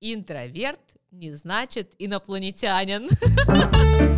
Интроверт не значит инопланетянин.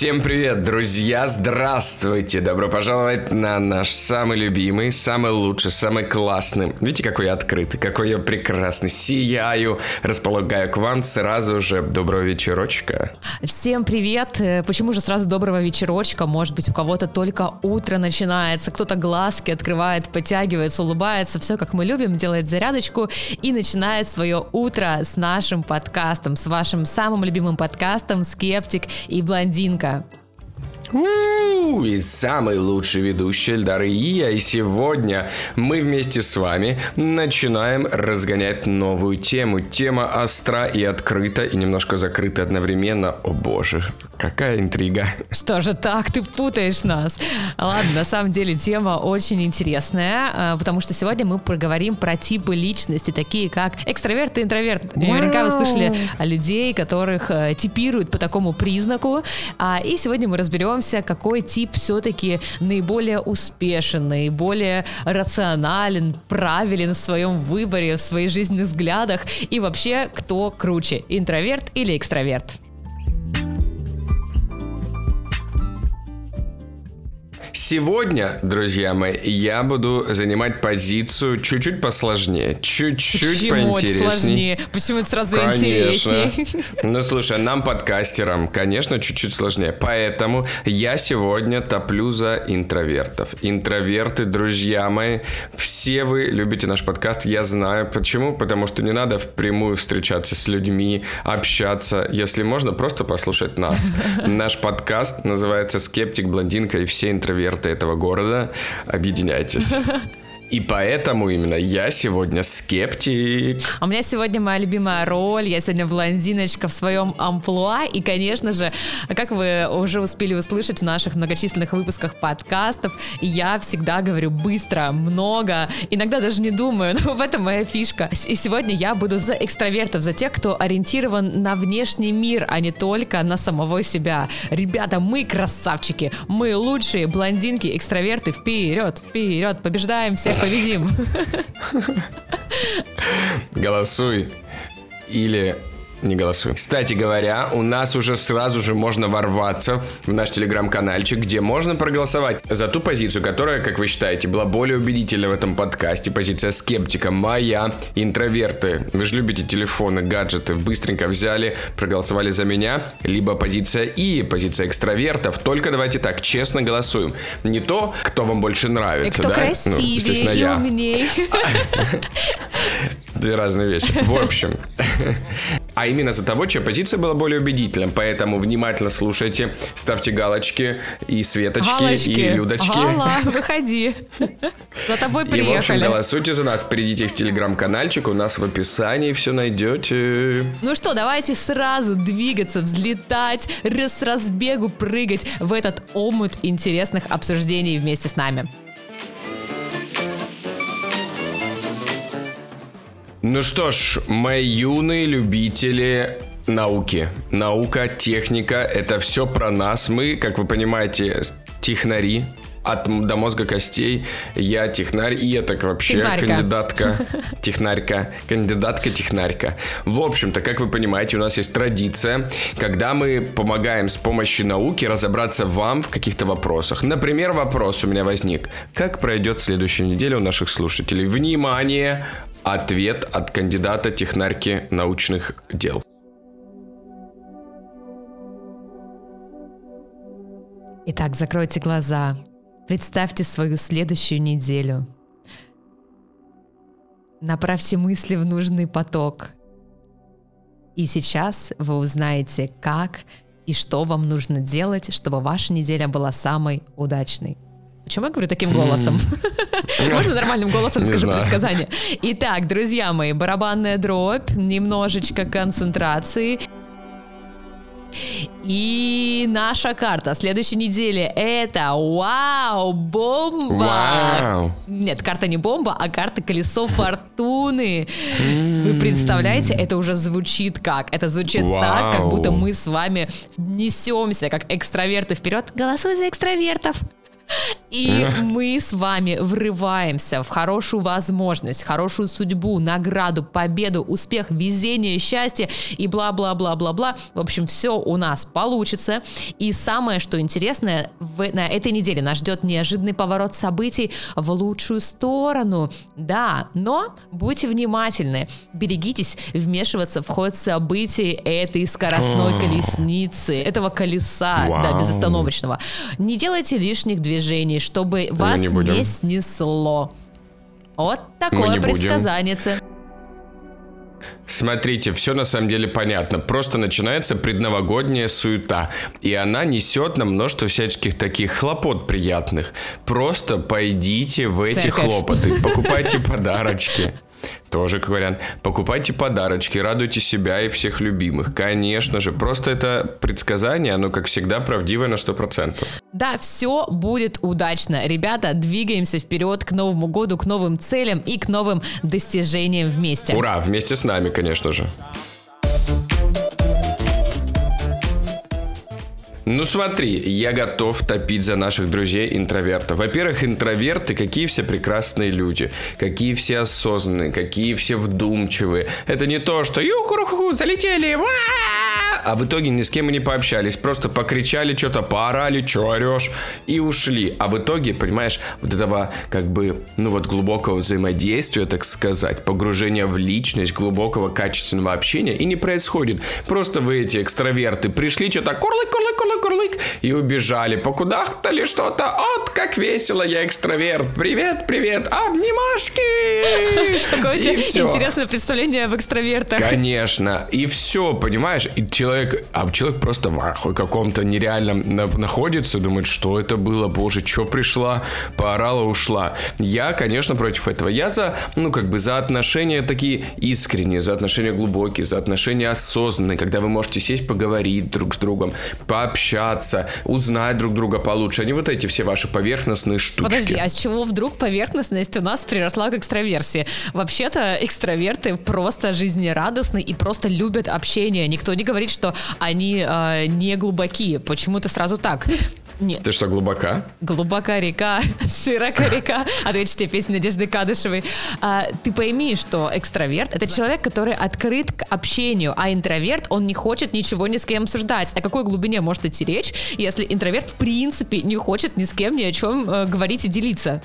Всем привет, друзья! Здравствуйте! Добро пожаловать на наш самый любимый, самый лучший, самый классный. Видите, какой я открытый, какой я прекрасный. Сияю, располагаю к вам сразу же. Доброго вечерочка. Всем привет! Э, почему же сразу доброго вечерочка? Может быть, у кого-то только утро начинается, кто-то глазки открывает, подтягивается, улыбается, все как мы любим, делает зарядочку и начинает свое утро с нашим подкастом, с вашим самым любимым подкастом «Скептик и блондинка». Yeah. И самый лучший ведущий Эльдар Ия. И сегодня мы вместе с вами начинаем разгонять новую тему. Тема остра и открыта, и немножко закрыта одновременно. О боже, какая интрига. Что же так, ты путаешь нас. Ладно, на самом деле тема очень интересная, а, потому что сегодня мы поговорим про типы личности, такие как экстраверт и интроверт. Наверняка вы слышали о людей, которых э, типируют по такому признаку. А, и сегодня мы разберем разберемся, какой тип все-таки наиболее успешен, наиболее рационален, правилен в своем выборе, в своих жизненных взглядах и вообще кто круче, интроверт или экстраверт. Сегодня, друзья мои, я буду занимать позицию чуть-чуть посложнее, чуть-чуть Почему поинтереснее. Это сложнее? Почему это сразу конечно. интереснее? Ну, слушай, нам, подкастерам, конечно, чуть-чуть сложнее. Поэтому я сегодня топлю за интровертов. Интроверты, друзья мои, все вы любите наш подкаст. Я знаю почему. Потому что не надо впрямую встречаться с людьми, общаться. Если можно, просто послушать нас. Наш подкаст называется «Скептик, блондинка и все интроверты» эксперты этого города, объединяйтесь. И поэтому именно я сегодня скептик. А у меня сегодня моя любимая роль. Я сегодня блондиночка в своем амплуа. И, конечно же, как вы уже успели услышать в наших многочисленных выпусках подкастов, я всегда говорю быстро, много, иногда даже не думаю, но в этом моя фишка. И сегодня я буду за экстравертов, за тех, кто ориентирован на внешний мир, а не только на самого себя. Ребята, мы красавчики, мы лучшие блондинки, экстраверты, вперед, вперед, побеждаем всех победим. Голосуй. Или не голосуй. Кстати говоря, у нас уже сразу же можно ворваться в наш телеграм-канальчик, где можно проголосовать за ту позицию, которая, как вы считаете, была более убедительна в этом подкасте. Позиция скептика, моя, интроверты. Вы же любите телефоны, гаджеты. Быстренько взяли, проголосовали за меня. Либо позиция И, позиция экстравертов. Только давайте так, честно голосуем. Не то, кто вам больше нравится, и кто да? красивее ну, и я. умнее. Две разные вещи. В общем, а именно за того, чья позиция была более убедительна. Поэтому внимательно слушайте, ставьте галочки и Светочки, галочки. и Людочки. Гала, выходи. За тобой приехали. И, в общем, голосуйте за нас. Перейдите в телеграм-канальчик, у нас в описании все найдете. Ну что, давайте сразу двигаться, взлетать, с разбегу прыгать в этот омут интересных обсуждений вместе с нами. Ну что ж, мои юные любители науки. Наука, техника, это все про нас. Мы, как вы понимаете, технари, от до мозга костей. Я технарь, и я так вообще технарька. кандидатка, технарька, кандидатка, технарька. В общем-то, как вы понимаете, у нас есть традиция, когда мы помогаем с помощью науки разобраться вам в каких-то вопросах. Например, вопрос у меня возник. Как пройдет следующая неделя у наших слушателей? Внимание! Ответ от кандидата технарки научных дел. Итак, закройте глаза. Представьте свою следующую неделю. Направьте мысли в нужный поток. И сейчас вы узнаете, как и что вам нужно делать, чтобы ваша неделя была самой удачной. Почему я говорю таким голосом? Можно нормальным голосом скажу предсказание? Итак, друзья мои, барабанная дробь, немножечко концентрации. И наша карта следующей недели это вау, бомба. Вау. Нет, карта не бомба, а карта колесо фортуны. Вы представляете, это уже звучит как? Это звучит Вау. так, как будто мы с вами несемся, как экстраверты вперед. Голосуй за экстравертов. И мы с вами врываемся в хорошую возможность, хорошую судьбу, награду, победу, успех, везение, счастье и бла-бла-бла-бла-бла. В общем, все у нас получится. И самое, что интересное, в, на этой неделе нас ждет неожиданный поворот событий в лучшую сторону. Да, но будьте внимательны, берегитесь вмешиваться в ход событий этой скоростной колесницы, этого колеса, да, безостановочного. Не делайте лишних движений, чтобы вас не, не, снесло. Вот такое предсказание. Смотрите, все на самом деле понятно. Просто начинается предновогодняя суета. И она несет нам множество всяческих таких хлопот приятных. Просто пойдите в эти Церковь. хлопоты, покупайте подарочки. Тоже как вариант. Покупайте подарочки, радуйте себя и всех любимых. Конечно же, просто это предсказание, оно, как всегда, правдивое на 100%. Да, все будет удачно. Ребята, двигаемся вперед к Новому году, к новым целям и к новым достижениям вместе. Ура, вместе с нами, конечно же. Ну смотри, я готов топить за наших друзей-интровертов. Во-первых, интроверты, какие все прекрасные люди, какие все осознанные, какие все вдумчивые. Это не то, что юху залетели, а в итоге ни с кем и не пообщались, просто покричали что-то, поорали, что орешь, и ушли. А в итоге, понимаешь, вот этого как бы, ну вот глубокого взаимодействия, так сказать, погружения в личность, глубокого качественного общения и не происходит. Просто вы эти экстраверты пришли, что-то курлык, курлык, курлык, курлык, и убежали, покудахтали что-то, от, как весело, я экстраверт, привет, привет, обнимашки! Какое у тебя интересное представление об экстравертах. Конечно. И все, понимаешь? И человек, а человек просто в ахуе каком-то нереальном на- находится, думает, что это было, боже, что пришла, поорала, ушла. Я, конечно, против этого. Я за, ну, как бы за отношения такие искренние, за отношения глубокие, за отношения осознанные, когда вы можете сесть, поговорить друг с другом, пообщаться, узнать друг друга получше, а не вот эти все ваши поверхностные штучки. Подожди, а с чего вдруг поверхностность у нас приросла к экстраверсии? Вообще-то экстраверты просто жизнерадостны и просто любят общение. Никто не говорит, что они э, не глубоки. Почему-то сразу так. Нет. Ты что, глубока? Глубока река, широка река. Ответьте песню Надежды Кадышевой. А, ты пойми, что экстраверт — это человек, который открыт к общению, а интроверт, он не хочет ничего ни с кем обсуждать. О какой глубине может идти речь, если интроверт в принципе не хочет ни с кем ни о чем э, говорить и делиться?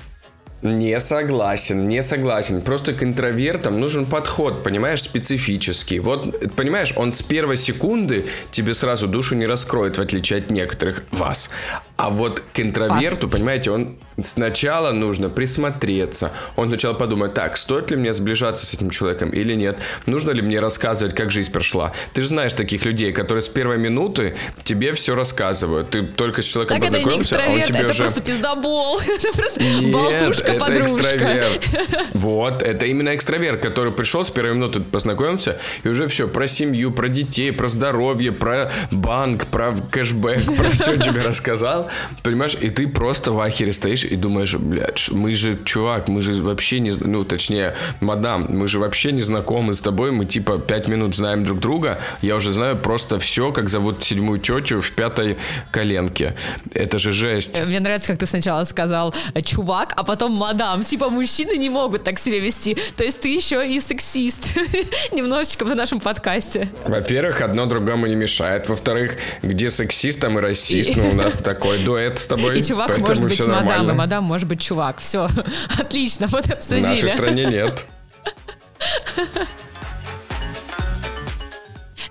Не согласен, не согласен. Просто к интровертам нужен подход, понимаешь, специфический. Вот, понимаешь, он с первой секунды тебе сразу душу не раскроет, в отличие от некоторых вас. А вот к интроверту, понимаете, он сначала нужно присмотреться. Он сначала подумает, так, стоит ли мне сближаться с этим человеком или нет? Нужно ли мне рассказывать, как жизнь прошла? Ты же знаешь таких людей, которые с первой минуты тебе все рассказывают. Ты только с человеком Так это не познакомился, а он тебе это уже... просто пиздобол. Это просто Нет, болтушка, это подружка. экстраверт. Вот, это именно экстраверт, который пришел с первой минуты познакомился, и уже все, про семью, про детей, про здоровье, про банк, про кэшбэк, про все тебе рассказал, понимаешь, и ты просто в ахере стоишь и думаешь, блядь, мы же, чувак, мы же вообще не, ну, точнее, мадам, мы же вообще не знакомы с тобой, мы типа пять минут знаем друг друга, я уже знаю просто все, как зовут седьмую тетю в пятой коленке. Это же жесть. Мне нравится, как ты сначала сказал э, чувак, а потом мадам. Типа мужчины не могут так себя вести. То есть ты еще и сексист. Немножечко в нашем подкасте. Во-первых, одно другому не мешает. Во-вторых, где сексист, там и расист. Ну, у нас такой дуэт с тобой. И чувак может быть мадам, мадам может быть чувак. Все, отлично, вот В обсудили. нашей стране нет.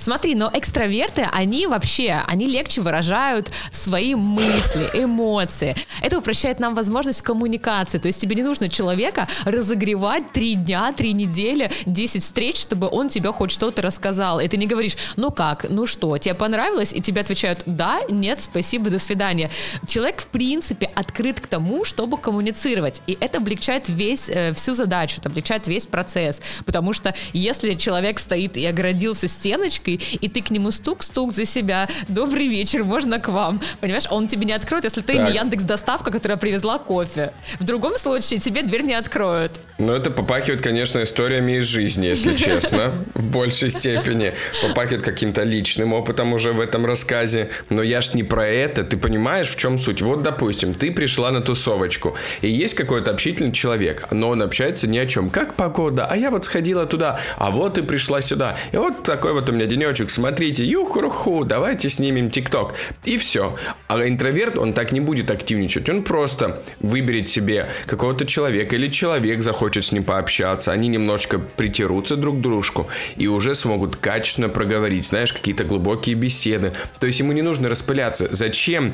Смотри, но экстраверты, они вообще, они легче выражают свои мысли, эмоции. Это упрощает нам возможность коммуникации. То есть тебе не нужно человека разогревать три дня, три недели, 10 встреч, чтобы он тебе хоть что-то рассказал. И ты не говоришь, ну как, ну что, тебе понравилось? И тебе отвечают, да, нет, спасибо, до свидания. Человек, в принципе, открыт к тому, чтобы коммуницировать. И это облегчает весь, э, всю задачу, это облегчает весь процесс. Потому что если человек стоит и оградился стеночкой, и ты к нему стук-стук за себя, добрый вечер, можно к вам. Понимаешь, он тебе не откроет, если ты так. не Яндекс Доставка, которая привезла кофе. В другом случае тебе дверь не откроют. Ну, это попахивает, конечно, историями из жизни, если честно, в большей степени. Попахивает каким-то личным опытом уже в этом рассказе. Но я ж не про это, ты понимаешь, в чем суть? Вот, допустим, ты пришла на тусовочку, и есть какой-то общительный человек, но он общается ни о чем. Как погода? А я вот сходила туда, а вот и пришла сюда. И вот такой вот у меня денечек, смотрите, юху-руху, давайте снимем ТикТок. И все. А интроверт, он так не будет активничать. Он просто выберет себе какого-то человека или человек захочет с ним пообщаться. Они немножко притерутся друг к дружку и уже смогут качественно проговорить, знаешь, какие-то глубокие беседы. То есть ему не нужно распыляться. Зачем,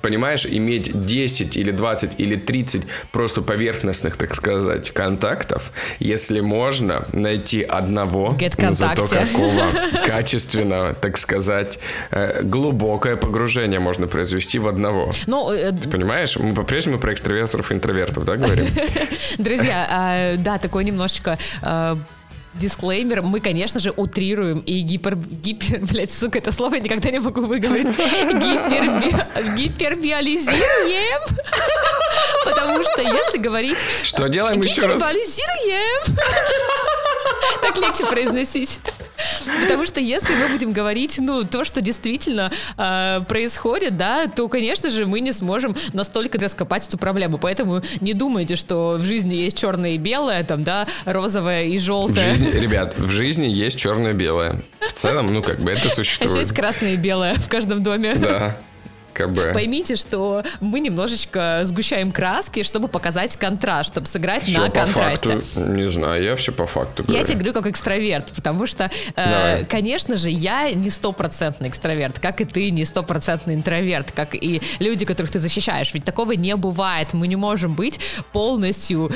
понимаешь, иметь 10 или 20 или 30 просто поверхностных, так сказать, контактов, если можно найти одного, но зато какого качественного, так сказать, э, глубокое погружение можно произвести в одного. Ну, э, Ты понимаешь? Мы по-прежнему про экстравертов и интровертов, да, говорим? Друзья, а, да, такой немножечко дисклеймер, мы, конечно же, утрируем и гипер... гипер... Блядь, сука, это слово я никогда не могу выговорить. Гиперби... Гипербиализируем. Потому что если говорить... Что делаем еще раз? Гипербиализируем. Так легче произносить. Потому что если мы будем говорить, ну, то, что действительно э, происходит, да, то, конечно же, мы не сможем настолько раскопать эту проблему. Поэтому не думайте, что в жизни есть черное и белое, там, да, розовое и желтое. В жизни, ребят, в жизни есть черное и белое. В целом, ну, как бы это существует. Еще есть красное и белое в каждом доме. Да. КБ. Поймите, что мы немножечко сгущаем краски, чтобы показать контраст, чтобы сыграть все на по контрасте. Факту, не знаю, я все по факту говорю. Я тебе говорю как экстраверт, потому что, э, конечно же, я не стопроцентный экстраверт, как и ты не стопроцентный интроверт, как и люди, которых ты защищаешь. Ведь такого не бывает. Мы не можем быть полностью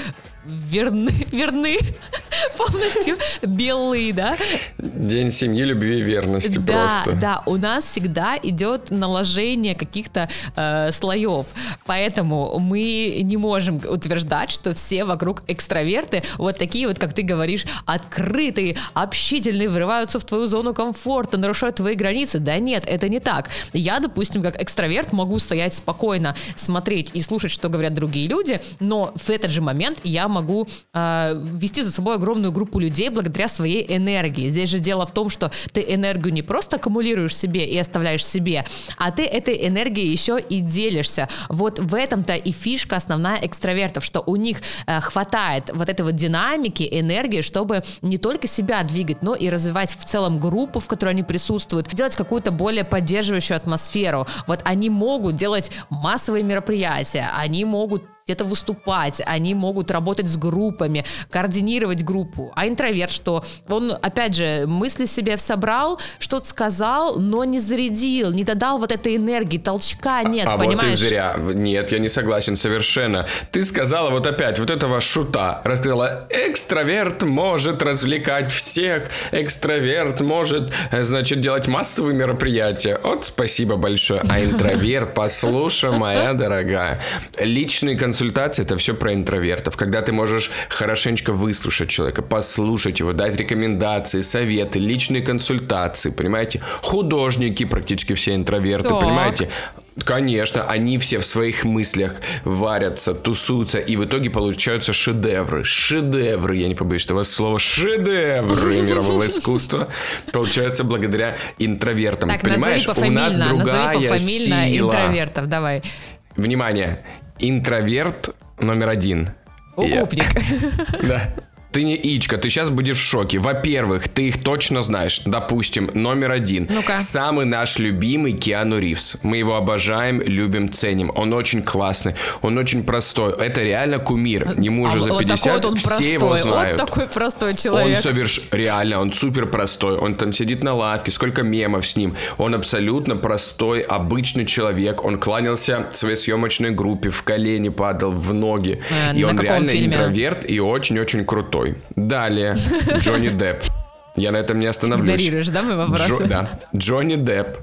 верны, верны полностью белые, да? День семьи, любви и верности да, просто. Да, у нас всегда идет наложение каких-то э, слоев, поэтому мы не можем утверждать, что все вокруг экстраверты вот такие вот, как ты говоришь, открытые, общительные, врываются в твою зону комфорта, нарушают твои границы. Да нет, это не так. Я, допустим, как экстраверт могу стоять спокойно, смотреть и слушать, что говорят другие люди, но в этот же момент я могу э, вести за собой огромную группу людей благодаря своей энергии. Здесь же дело в том, что ты энергию не просто аккумулируешь себе и оставляешь себе, а ты этой энергией еще и делишься. Вот в этом-то и фишка основная экстравертов, что у них э, хватает вот этой вот динамики, энергии, чтобы не только себя двигать, но и развивать в целом группу, в которой они присутствуют, делать какую-то более поддерживающую атмосферу. Вот они могут делать массовые мероприятия, они могут где-то выступать, они могут работать с группами, координировать группу. А интроверт что? Он, опять же, мысли себе собрал, что-то сказал, но не зарядил, не додал вот этой энергии, толчка нет, а, понимаешь? вот и зря. Нет, я не согласен совершенно. Ты сказала вот опять вот этого шута. Рассказала, экстраверт может развлекать всех, экстраверт может, э, значит, делать массовые мероприятия. Вот спасибо большое. А интроверт, послушай, моя дорогая, личный консультант консультация это все про интровертов, когда ты можешь хорошенечко выслушать человека, послушать его, дать рекомендации, советы, личные консультации, понимаете? Художники практически все интроверты, так. понимаете? Конечно, они все в своих мыслях варятся, тусуются, и в итоге получаются шедевры. Шедевры, я не побоюсь этого слова, шедевры мирового искусства получаются благодаря интровертам. Так, Понимаешь, у нас другая назови пофамильно сила. интровертов, давай. Внимание, интроверт номер один. Укупник. Да. Ты не Ичка, ты сейчас будешь в шоке. Во-первых, ты их точно знаешь. Допустим, номер один. Ну-ка. Самый наш любимый Киану Ривз. Мы его обожаем, любим, ценим. Он очень классный, он очень простой. Это реально кумир. Ему а уже за 50, вот он все простой. его знают. Вот такой простой человек. Он соверш... Реально, он супер простой. Он там сидит на лавке, сколько мемов с ним. Он абсолютно простой, обычный человек. Он кланялся своей съемочной группе, в колени падал, в ноги. А, и он реально фильме? интроверт и очень-очень крутой такой. Далее, Джонни Депп. Я на этом не остановлюсь. Игнорируешь, да, мои вопросы? Джо, да. Джонни Депп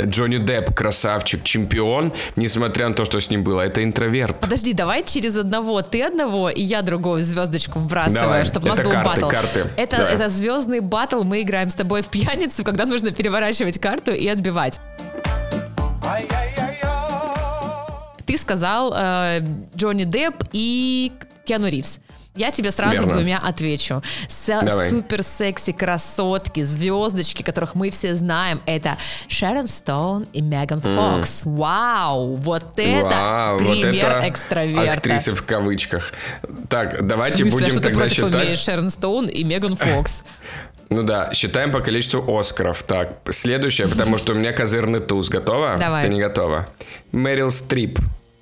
Джонни Депп красавчик, чемпион, несмотря на то, что с ним было. Это интроверт. Подожди, давай через одного. Ты одного, и я другого звездочку вбрасываю, чтобы у нас Это был карты, батл. карты. Это, Да. это звездный батл. Мы играем с тобой в пьяницу, когда нужно переворачивать карту и отбивать. Ты сказал э, Джонни Депп и Киану Ривз. Я тебе сразу Верно. двумя отвечу. С- Давай. супер секси красотки, звездочки, которых мы все знаем, это Шерон Стоун и Меган Фокс. Вау! Вот это Вау, вот пример это экстраверта. актрисы в кавычках. Так, В давайте смысле, а будем что ты тогда против считать. Шерон Стоун и Меган Фокс? Ну да, считаем по количеству Оскаров. Так, следующее, потому что у меня козырный туз. Готова? Давай. Ты не готова? Мэрил Стрип.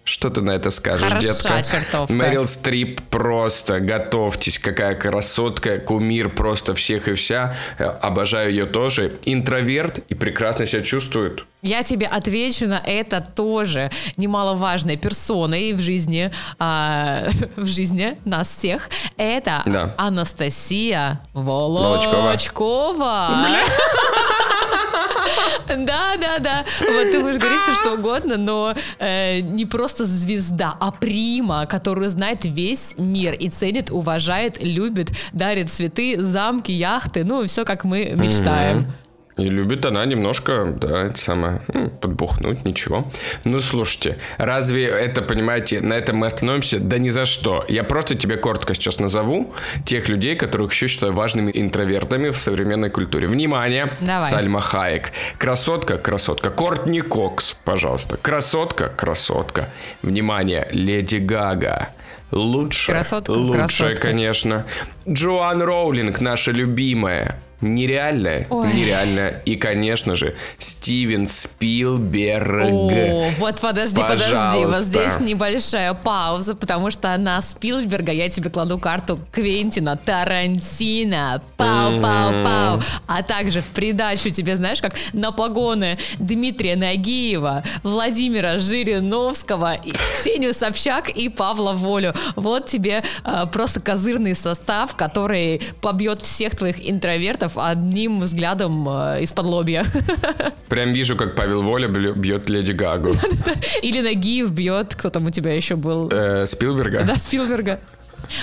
Что ты на это скажешь, Хороша детка? чертовка. Мэрил Стрип просто, готовьтесь, какая красотка, кумир просто всех и вся. Э, Обожаю ее тоже. Интроверт и прекрасно себя чувствует. Я тебе отвечу на это тоже немаловажной персоной в жизни, а, в жизни нас всех. Это Да. Анастасия Волочкова. Волочкова. Да, да, да. Вот ты можешь говорить все что угодно, но э, не просто звезда, а прима, которую знает весь мир и ценит, уважает, любит, дарит цветы, замки, яхты, ну все как мы мечтаем. И любит она немножко, да, это самое, м, подбухнуть, ничего. Ну, слушайте, разве это, понимаете, на этом мы остановимся? Да ни за что. Я просто тебе коротко сейчас назову тех людей, которых еще считаю важными интровертами в современной культуре. Внимание! Давай. Сальма Хаек. Красотка, красотка. Кортни Кокс, пожалуйста. Красотка, красотка. Внимание, Леди Гага. Лучшая, Красотка, лучшая, красотка. конечно. Джоан Роулинг, наша любимая. Нереальная, Ой. нереальная. И, конечно же, Стивен Спилберг. О, вот подожди, подожди, вот Пожалуйста. здесь небольшая пауза, потому что на Спилберга я тебе кладу карту Квентина Тарантино. Пау, пау, пау. А также в придачу тебе, знаешь, как на погоны Дмитрия Нагиева, Владимира Жириновского, Ксению Собчак и Павла Волю. Вот тебе э, просто козырный состав, который побьет всех твоих интровертов одним взглядом э, из-под лобья. Прям вижу, как Павел Воля бьет Леди Гагу. Или Нагиев бьет, кто там у тебя еще был? Э, Спилберга? Да, Спилберга.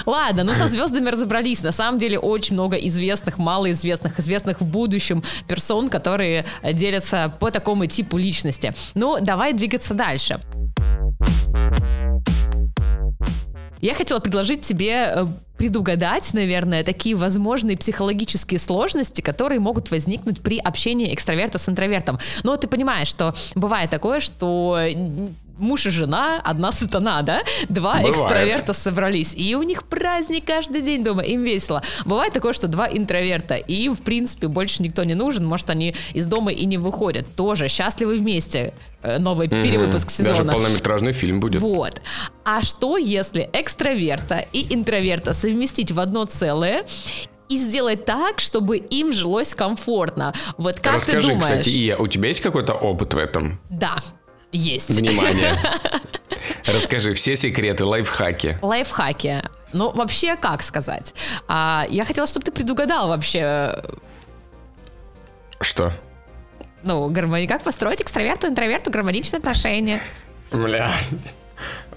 Ладно, ну со звездами разобрались. На самом деле очень много известных, малоизвестных, известных в будущем персон, которые делятся по такому типу личности. Ну, давай двигаться дальше. Я хотела предложить тебе э, предугадать, наверное, такие возможные психологические сложности, которые могут возникнуть при общении экстраверта с интровертом. Но ты понимаешь, что бывает такое, что муж и жена, одна сатана, да? Два Бывает. экстраверта собрались, и у них праздник каждый день дома, им весело. Бывает такое, что два интроверта, и, в принципе, больше никто не нужен, может, они из дома и не выходят. Тоже счастливы вместе. Э, Новый перевыпуск сезона. Даже полнометражный фильм будет. Вот. А что, если экстраверта и интроверта совместить в одно целое и сделать так, чтобы им жилось комфортно? Вот как Расскажи, ты думаешь? кстати, Ия, у тебя есть какой-то опыт в этом? Да, есть. Внимание. Расскажи все секреты, лайфхаки. Лайфхаки. Ну, вообще, как сказать? А, я хотела, чтобы ты предугадал вообще, э, Что? ну, гармони... как построить экстраверту, интроверту гармоничные отношения. Бля.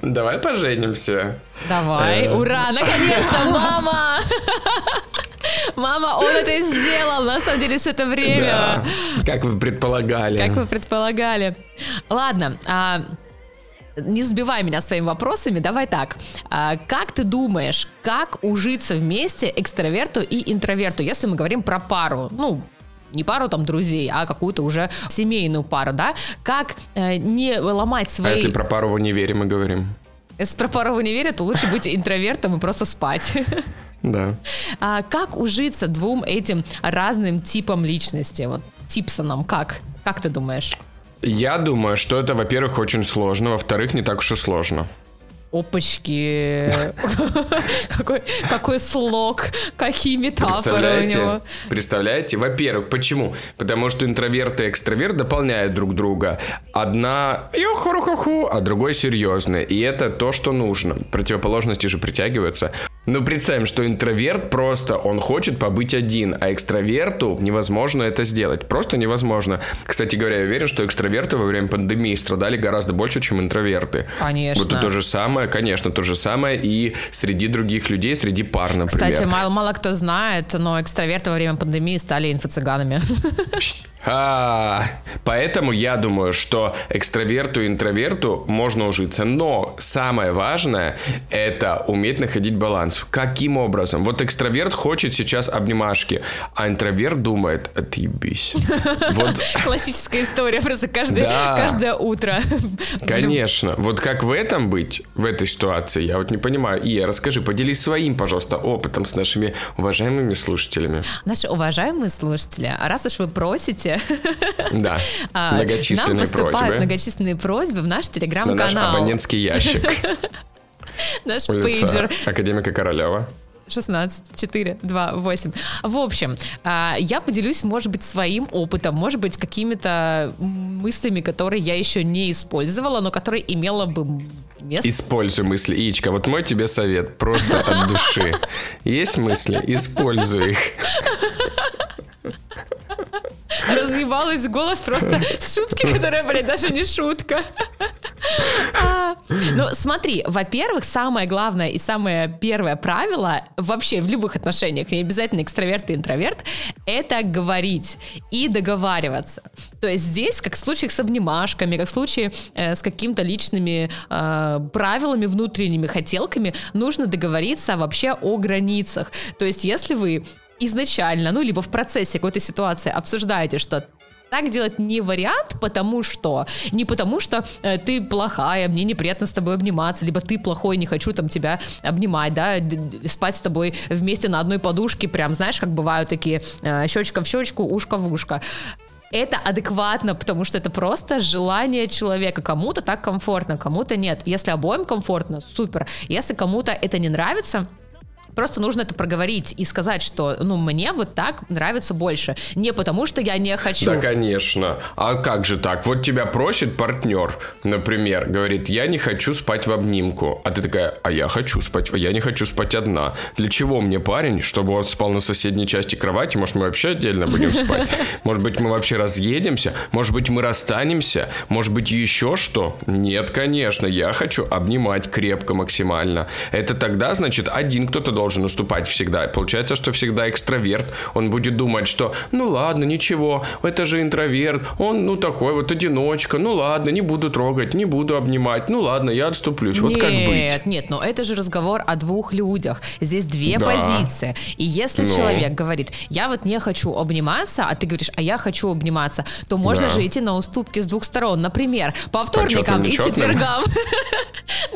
Давай поженимся. Давай, Э. ура, наконец-то, мама! Мама, он это сделал, на самом деле, все это время. Да. Как вы предполагали. Как вы предполагали. Ладно, а, не сбивай меня своими вопросами, давай так. А, как ты думаешь, как ужиться вместе экстраверту и интроверту, если мы говорим про пару? Ну, не пару там друзей, а какую-то уже семейную пару, да? Как э, не ломать А свои... если про пару в универе мы говорим? Если про пару не верят, то лучше быть интровертом и просто спать. Да. А как ужиться двум этим разным типам личности? Вот Типсоном как? Как ты думаешь? Я думаю, что это, во-первых, очень сложно, во-вторых, не так уж и сложно. Опачки. какой, какой слог, какие метафоры у него. Представляете? Во-первых, почему? Потому что интроверт и экстраверт дополняют друг друга. Одна ху а другой серьезный. И это то, что нужно. Противоположности же притягиваются. Ну, представим, что интроверт просто, он хочет побыть один, а экстраверту невозможно это сделать. Просто невозможно. Кстати говоря, я уверен, что экстраверты во время пандемии страдали гораздо больше, чем интроверты. Конечно. Вот то же самое, конечно, то же самое и среди других людей, среди пар, например. Кстати, мало, мало кто знает, но экстраверты во время пандемии стали инфо-цыганами. А, поэтому я думаю, что экстраверту и интроверту можно ужиться. Но самое важное – это уметь находить баланс. Каким образом? Вот экстраверт хочет сейчас обнимашки, а интроверт думает «отъебись». Вот. Классическая история, просто каждое, да. каждое утро. Конечно. Вот как в этом быть, в этой ситуации, я вот не понимаю. И расскажи, поделись своим, пожалуйста, опытом с нашими уважаемыми слушателями. Наши уважаемые слушатели, раз уж вы просите, Да, а, многочисленные Нам поступают просьбы. многочисленные просьбы в наш телеграм-канал. наш абонентский ящик. Наш пейджер. Академика Королева. 16, 4, 2, 8. В общем, а, я поделюсь, может быть, своим опытом, может быть, какими-то мыслями, которые я еще не использовала, но которые имела бы место. Используй мысли. Ичка, вот мой тебе совет, просто от души. Есть мысли? Используй их разъебалась голос просто с шутки, которая, блядь, даже не шутка. А, ну, смотри, во-первых, самое главное и самое первое правило вообще в любых отношениях, не обязательно экстраверт и интроверт, это говорить и договариваться. То есть здесь, как в случаях с обнимашками, как в случае э, с какими-то личными э, правилами, внутренними хотелками, нужно договориться вообще о границах. То есть если вы изначально, ну, либо в процессе какой-то ситуации обсуждаете, что так делать не вариант, потому что не потому что э, ты плохая, мне неприятно с тобой обниматься, либо ты плохой, не хочу там тебя обнимать, да, спать с тобой вместе на одной подушке, прям знаешь, как бывают такие э, щечка в щечку, ушко в ушко это адекватно, потому что это просто желание человека. Кому-то так комфортно, кому-то нет. Если обоим комфортно, супер. Если кому-то это не нравится, Просто нужно это проговорить и сказать, что, ну, мне вот так нравится больше. Не потому, что я не хочу. Да, конечно. А как же так? Вот тебя просит партнер, например, говорит, я не хочу спать в обнимку. А ты такая, а я хочу спать, я не хочу спать одна. Для чего мне парень, чтобы он спал на соседней части кровати? Может, мы вообще отдельно будем спать? Может быть, мы вообще разъедемся? Может быть, мы расстанемся? Может быть, еще что? Нет, конечно, я хочу обнимать крепко максимально. Это тогда, значит, один кто-то должен должен уступать всегда. Получается, что всегда экстраверт, он будет думать, что ну ладно, ничего, это же интроверт, он ну такой вот одиночка, ну ладно, не буду трогать, не буду обнимать, ну ладно, я отступлюсь. Вот нет, как быть? Нет, нет, но это же разговор о двух людях. Здесь две да. позиции. И если ну. человек говорит, я вот не хочу обниматься, а ты говоришь, а я хочу обниматься, то можно да. же идти на уступки с двух сторон. Например, по вторникам и четвергам.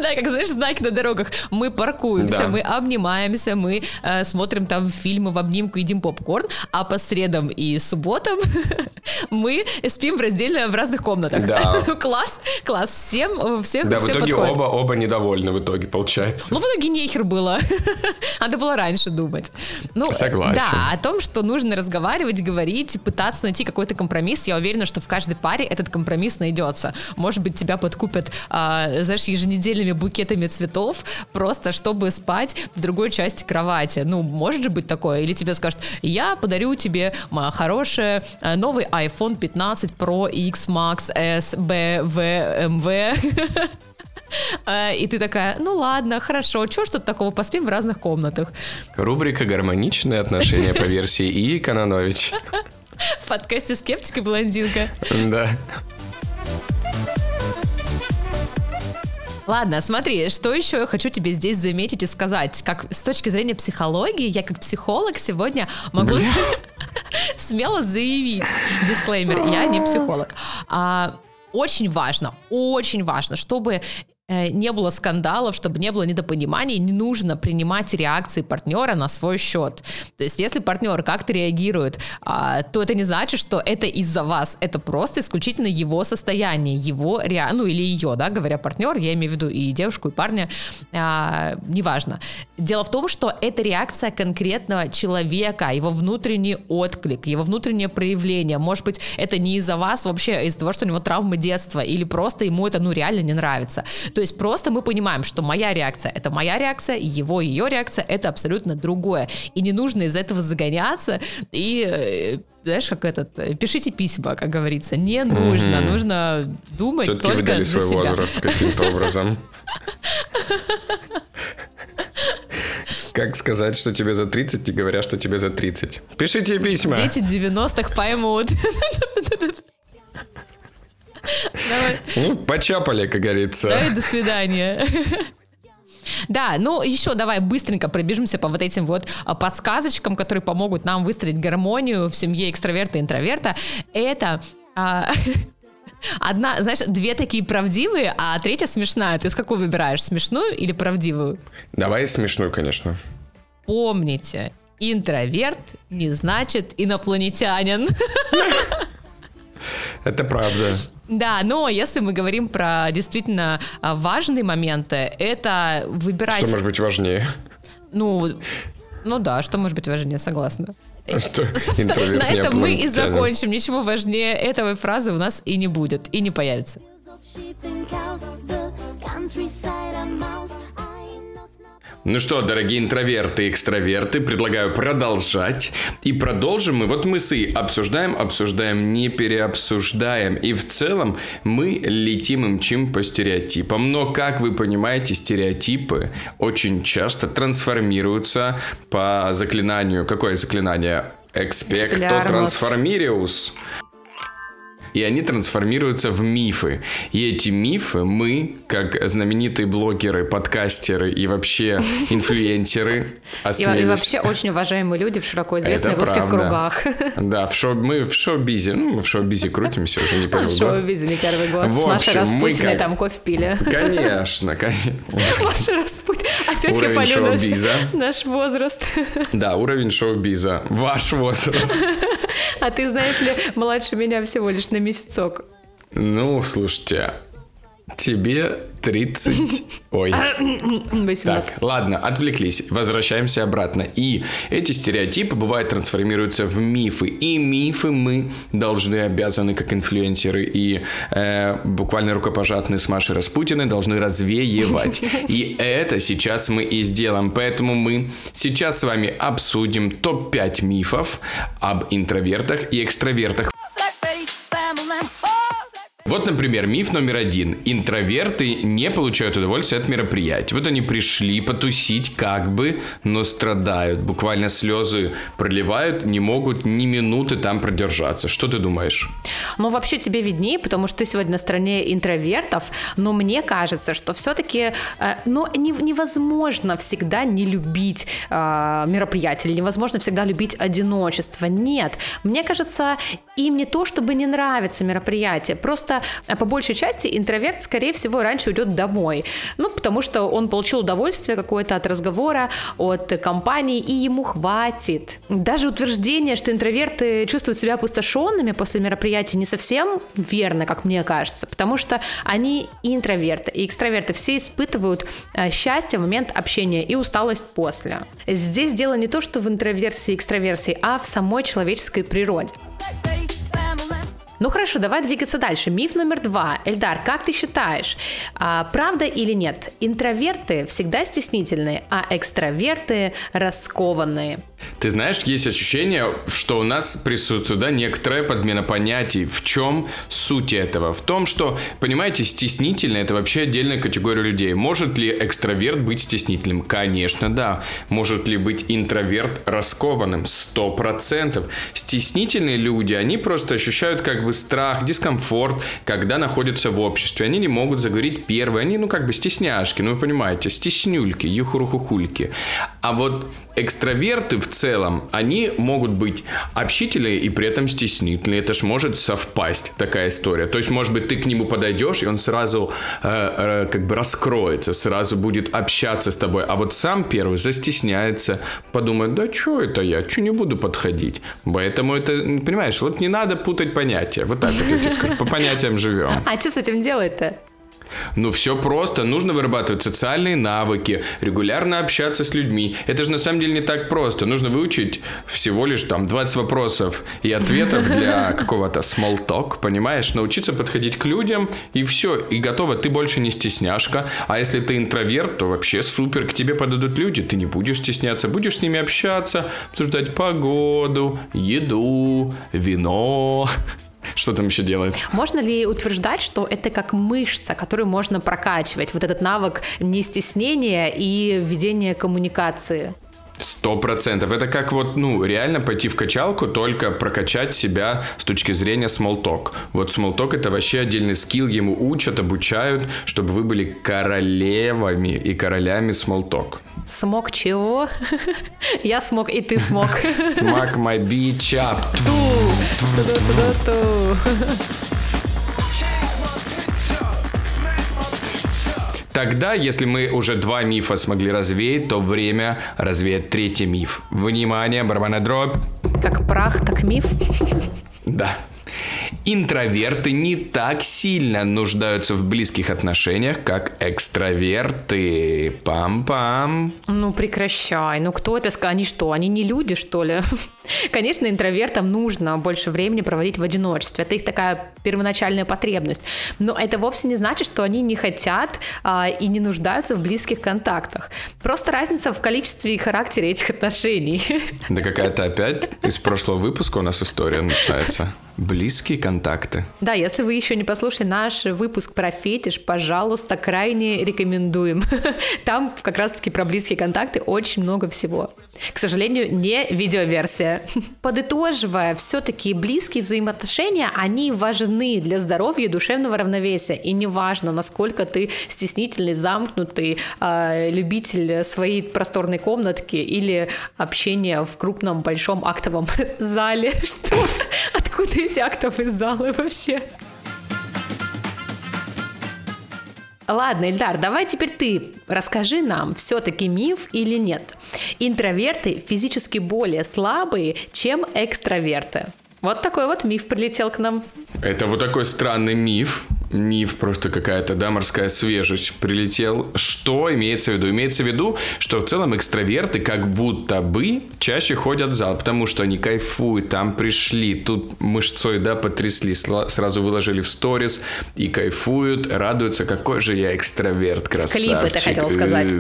Да, как знаешь, знаки на дорогах. Мы паркуемся, мы обнимаемся, общаемся, мы э, смотрим там фильмы в обнимку, едим попкорн, а по средам и субботам мы спим в раздельно в разных комнатах. Да. класс, класс, всем, всех, да, всем в итоге подходит. оба, оба недовольны в итоге, получается. Ну, в итоге нехер было. Надо было раньше думать. Ну, Согласен. Да, о том, что нужно разговаривать, говорить, пытаться найти какой-то компромисс, я уверена, что в каждой паре этот компромисс найдется. Может быть, тебя подкупят, а, знаешь, еженедельными букетами цветов, просто чтобы спать в другой части части кровати. Ну, может же быть такое? Или тебе скажут, я подарю тебе моя хорошая э, новый iPhone 15 Pro X Max S B V M V. И ты такая, ну ладно, хорошо, чего ж тут такого, поспим в разных комнатах. Рубрика «Гармоничные отношения» по версии И. Кононович. В подкасте «Скептик и блондинка». Да. Ладно, смотри, что еще я хочу тебе здесь заметить и сказать. Как с точки зрения психологии, я как психолог сегодня могу смело заявить, дисклеймер, я не психолог. А, очень важно, очень важно, чтобы не было скандалов, чтобы не было недопониманий, не нужно принимать реакции партнера на свой счет. То есть если партнер как-то реагирует, а, то это не значит, что это из-за вас, это просто исключительно его состояние, его реакция, ну или ее, да, говоря партнер, я имею в виду и девушку, и парня, а, неважно. Дело в том, что это реакция конкретного человека, его внутренний отклик, его внутреннее проявление. Может быть, это не из-за вас вообще, из-за того, что у него травмы детства, или просто ему это, ну, реально не нравится. То есть просто мы понимаем, что моя реакция — это моя реакция, его, ее реакция — это абсолютно другое. И не нужно из этого загоняться и э, знаешь, как этот, э, пишите письма, как говорится, не нужно, mm-hmm. нужно думать Все-таки только выдали за свой себя. возраст каким-то образом. Как сказать, что тебе за 30, не говоря, что тебе за 30? Пишите письма. Дети 90-х поймут. Ну, почапали, как говорится. Да, до свидания. Да, ну еще давай быстренько пробежимся по вот этим вот а, подсказочкам, которые помогут нам выстроить гармонию в семье экстраверта и интроверта. Это а, Одна, знаешь, две такие правдивые, а третья смешная. Ты с какой выбираешь, смешную или правдивую? Давай смешную, конечно. Помните, интроверт не значит инопланетянин. Это правда. Да, но если мы говорим про действительно а, важные моменты, это выбирать... Что может быть важнее? Ну, ну да, что может быть важнее, согласна. Что на этом мы и закончим. Ничего важнее этой фразы у нас и не будет, и не появится. Ну что, дорогие интроверты и экстраверты, предлагаю продолжать. И продолжим мы. Вот мы с И обсуждаем, обсуждаем, не переобсуждаем. И в целом мы летим и мчим по стереотипам. Но, как вы понимаете, стереотипы очень часто трансформируются по заклинанию. Какое заклинание? Экспекто трансформириус и они трансформируются в мифы. И эти мифы мы, как знаменитые блогеры, подкастеры и вообще инфлюенсеры, И вообще очень уважаемые люди в широко известных в узких кругах. Да, в шоу, мы в шоу-бизе, ну, в шоу-бизе крутимся уже не первый год. В шоу-бизе не первый год. С Машей Распутиной там кофе пили. Конечно, конечно. Маша Распутин. Опять я полю наш, наш возраст. Да, уровень шоу-биза. Ваш возраст. А ты знаешь ли, младше меня всего лишь на месяцок. Ну, слушайте, тебе 30... Ой. 18. Так, ладно, отвлеклись. Возвращаемся обратно. И эти стереотипы, бывают, трансформируются в мифы. И мифы мы должны, обязаны, как инфлюенсеры и э, буквально рукопожатные с Машей Распутиной, должны развеивать. И это сейчас мы и сделаем. Поэтому мы сейчас с вами обсудим топ-5 мифов об интровертах и экстравертах. Вот, например, миф номер один. Интроверты не получают удовольствия от мероприятий. Вот они пришли потусить как бы, но страдают. Буквально слезы проливают, не могут ни минуты там продержаться. Что ты думаешь? Ну, вообще тебе виднее, потому что ты сегодня на стороне интровертов, но мне кажется, что все-таки э, ну, не, невозможно всегда не любить э, мероприятия, невозможно всегда любить одиночество. Нет, мне кажется, им не то, чтобы не нравится мероприятие, просто а по большей части интроверт, скорее всего, раньше уйдет домой. Ну, потому что он получил удовольствие какое-то от разговора, от компании, и ему хватит. Даже утверждение, что интроверты чувствуют себя опустошенными после мероприятия, не совсем верно, как мне кажется, потому что они и интроверты, и экстраверты все испытывают э, счастье в момент общения и усталость после. Здесь дело не то, что в интроверсии и экстраверсии, а в самой человеческой природе. Ну хорошо, давай двигаться дальше. Миф номер два. Эльдар, как ты считаешь, а, правда или нет? Интроверты всегда стеснительные, а экстраверты раскованные. Ты знаешь, есть ощущение, что у нас присутствует да, некоторая подмена понятий. В чем суть этого? В том, что, понимаете, стеснительный это вообще отдельная категория людей. Может ли экстраверт быть стеснительным? Конечно, да. Может ли быть интроверт раскованным? Сто процентов. Стеснительные люди, они просто ощущают как бы страх, дискомфорт, когда находятся в обществе. Они не могут заговорить первые. Они, ну, как бы стесняшки, ну, вы понимаете, стеснюльки, юхурухухульки. А вот экстраверты в целом, они могут быть общительные и при этом стеснительные. Это ж может совпасть такая история. То есть, может быть, ты к нему подойдешь, и он сразу э, э, как бы раскроется, сразу будет общаться с тобой. А вот сам первый застесняется, подумает, да что это я, что не буду подходить. Поэтому это, понимаешь, вот не надо путать понятия. Вот так вот я тебе скажу, по понятиям живем. А что с этим делать-то? Ну, все просто. Нужно вырабатывать социальные навыки, регулярно общаться с людьми. Это же на самом деле не так просто. Нужно выучить всего лишь там 20 вопросов и ответов для какого-то small talk, понимаешь? Научиться подходить к людям, и все, и готово. Ты больше не стесняшка. А если ты интроверт, то вообще супер. К тебе подойдут люди, ты не будешь стесняться. Будешь с ними общаться, обсуждать погоду, еду, вино что там еще делает? Можно ли утверждать, что это как мышца, которую можно прокачивать? Вот этот навык не и ведения коммуникации? Сто процентов. Это как вот, ну, реально пойти в качалку, только прокачать себя с точки зрения смолток. Вот смолток это вообще отдельный скилл, ему учат, обучают, чтобы вы были королевами и королями смолток. Смог чего? Я смог, и ты смог. Смак my beach up. Тогда, если мы уже два мифа смогли развеять, то время развеять третий миф. Внимание, барабанная дробь. Как прах, так миф. Да. Интроверты не так сильно нуждаются в близких отношениях, как экстраверты. Пам-пам. Ну, прекращай. Ну, кто это сказал? Они что, они не люди, что ли? Конечно, интровертам нужно больше времени проводить в одиночестве. Это их такая первоначальная потребность. Но это вовсе не значит, что они не хотят а, и не нуждаются в близких контактах. Просто разница в количестве и характере этих отношений. Да какая-то опять из прошлого выпуска у нас история начинается. Близкие контакты. Да, если вы еще не послушали наш выпуск про фетиш, пожалуйста, крайне рекомендуем. Там как раз-таки про близкие контакты очень много всего. К сожалению, не видеоверсия. Подытоживая, все-таки близкие взаимоотношения, они важны для здоровья и душевного равновесия. И неважно, насколько ты стеснительный, замкнутый, э, любитель своей просторной комнатки или общения в крупном большом актовом зале. Что? Откуда эти актовые залы вообще? Ладно, Ильдар, давай теперь ты расскажи нам, все-таки миф или нет. Интроверты физически более слабые, чем экстраверты. Вот такой вот миф прилетел к нам. Это вот такой странный миф миф, просто какая-то, да, морская свежесть прилетел. Что имеется в виду? Имеется в виду, что в целом экстраверты как будто бы чаще ходят в зал, потому что они кайфуют, там пришли, тут мышцой, да, потрясли, сразу выложили в сторис и кайфуют, радуются, какой же я экстраверт, красавчик. Клипы, ты хотел сказать.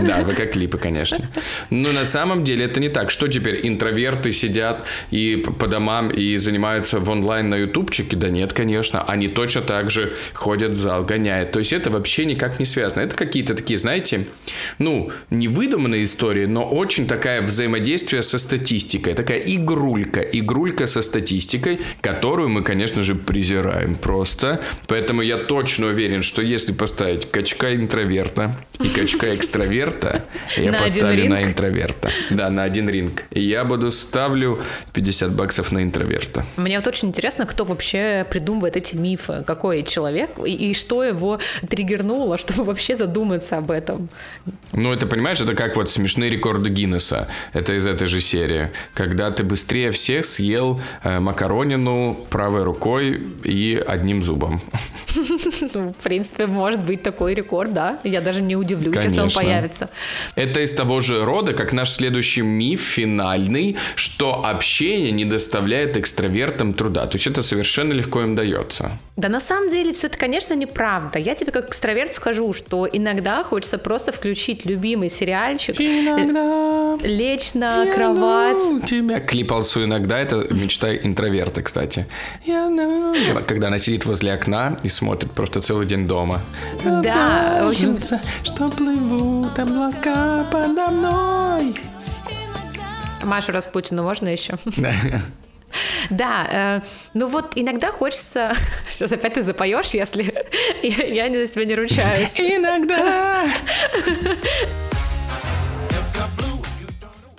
Да, вы как клипы, конечно. Но на самом деле это не так. Что теперь, интроверты сидят и по домам и занимаются в онлайн на ютубчике? Да нет, конечно. Они точно так же ходят в зал, гоняют. То есть это вообще никак не связано. Это какие-то такие, знаете, ну, не выдуманные истории, но очень такая взаимодействие со статистикой. Такая игрулька. Игрулька со статистикой, которую мы, конечно же, презираем просто. Поэтому я точно уверен, что если поставить качка интроверта и качка экстраверта, я поставлю на интроверта. Да, на один ринг. И я буду ставлю 50 баксов на интроверта. Мне вот очень интересно, кто вообще придумывает эти мифы. Какой человек человек, и, и что его триггернуло, чтобы вообще задуматься об этом. Ну, это, понимаешь, это как вот смешные рекорды Гиннесса. Это из этой же серии. Когда ты быстрее всех съел э, макаронину правой рукой и одним зубом. Ну, в принципе, может быть такой рекорд, да. Я даже не удивлюсь, Конечно. если он появится. Это из того же рода, как наш следующий миф финальный, что общение не доставляет экстравертам труда. То есть это совершенно легко им дается. Да на самом деле все это, конечно, неправда. Я тебе как экстраверт скажу, что иногда хочется просто включить любимый сериальчик, иногда лечь на я кровать. тебя. Клип Алсу иногда, это мечта интроверта, кстати. Я Когда она сидит возле окна и смотрит просто целый день дома. Да, в общем... Что плывут облака подо мной. Машу Распутину можно еще? Да, э, ну вот иногда хочется... Сейчас опять ты запоешь, если я, я за себя не ручаюсь. Иногда!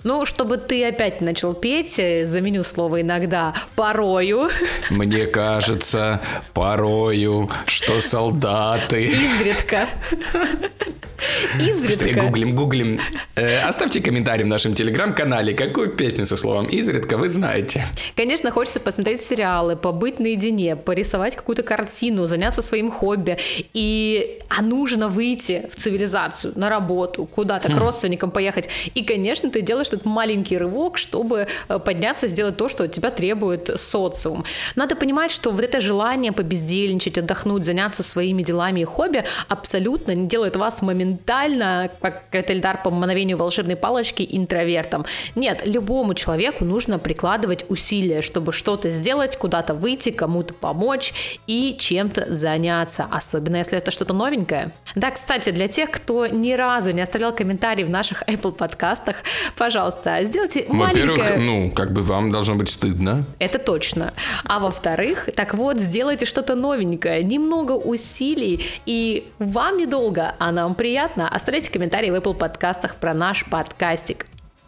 Ну, чтобы ты опять начал петь, э, заменю слово иногда порою. Мне кажется, порою, что солдаты... Изредка. Изредка. Быстрее гуглим, гуглим. Э, оставьте комментарий в нашем телеграм-канале, какую песню со словом «изредка» вы знаете. Конечно, хочется посмотреть сериалы, побыть наедине, порисовать какую-то картину, заняться своим хобби. И... А нужно выйти в цивилизацию, на работу, куда-то к хм. родственникам поехать. И, конечно, ты делаешь этот маленький рывок, чтобы э, подняться, сделать то, что от тебя требует социум. Надо понимать, что вот это желание побездельничать, отдохнуть, заняться своими делами и хобби абсолютно не делает вас моментально, как Эльдар по мановению волшебной палочки, интровертом. Нет, любому человеку нужно прикладывать усилия, чтобы что-то сделать, куда-то выйти, кому-то помочь и чем-то заняться, особенно если это что-то новенькое. Да, кстати, для тех, кто ни разу не оставлял комментарий в наших Apple подкастах, пожалуйста, сделайте маленькое... Во-первых, ну, как бы вам должно быть стыдно. Это точно. А во-вторых, так вот, сделайте что-то новенькое, немного усилий, и вам недолго, а нам приятно. Оставляйте комментарии в Apple подкастах про наш подкастик.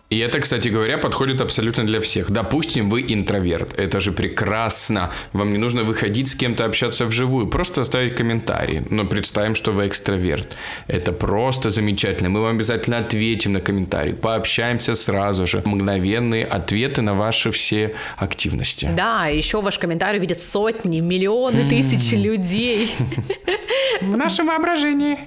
И это, кстати говоря, подходит абсолютно для всех. Допустим, вы интроверт. Это же прекрасно. Вам не нужно выходить с кем-то общаться вживую. Просто оставить комментарий. Но представим, что вы экстраверт. Это просто замечательно. Мы вам обязательно ответим на комментарий. Пообщаемся сразу же. Мгновенные ответы на ваши все активности. Да, еще ваш комментарий видят сотни, миллионы, тысячи людей. В нашем воображении.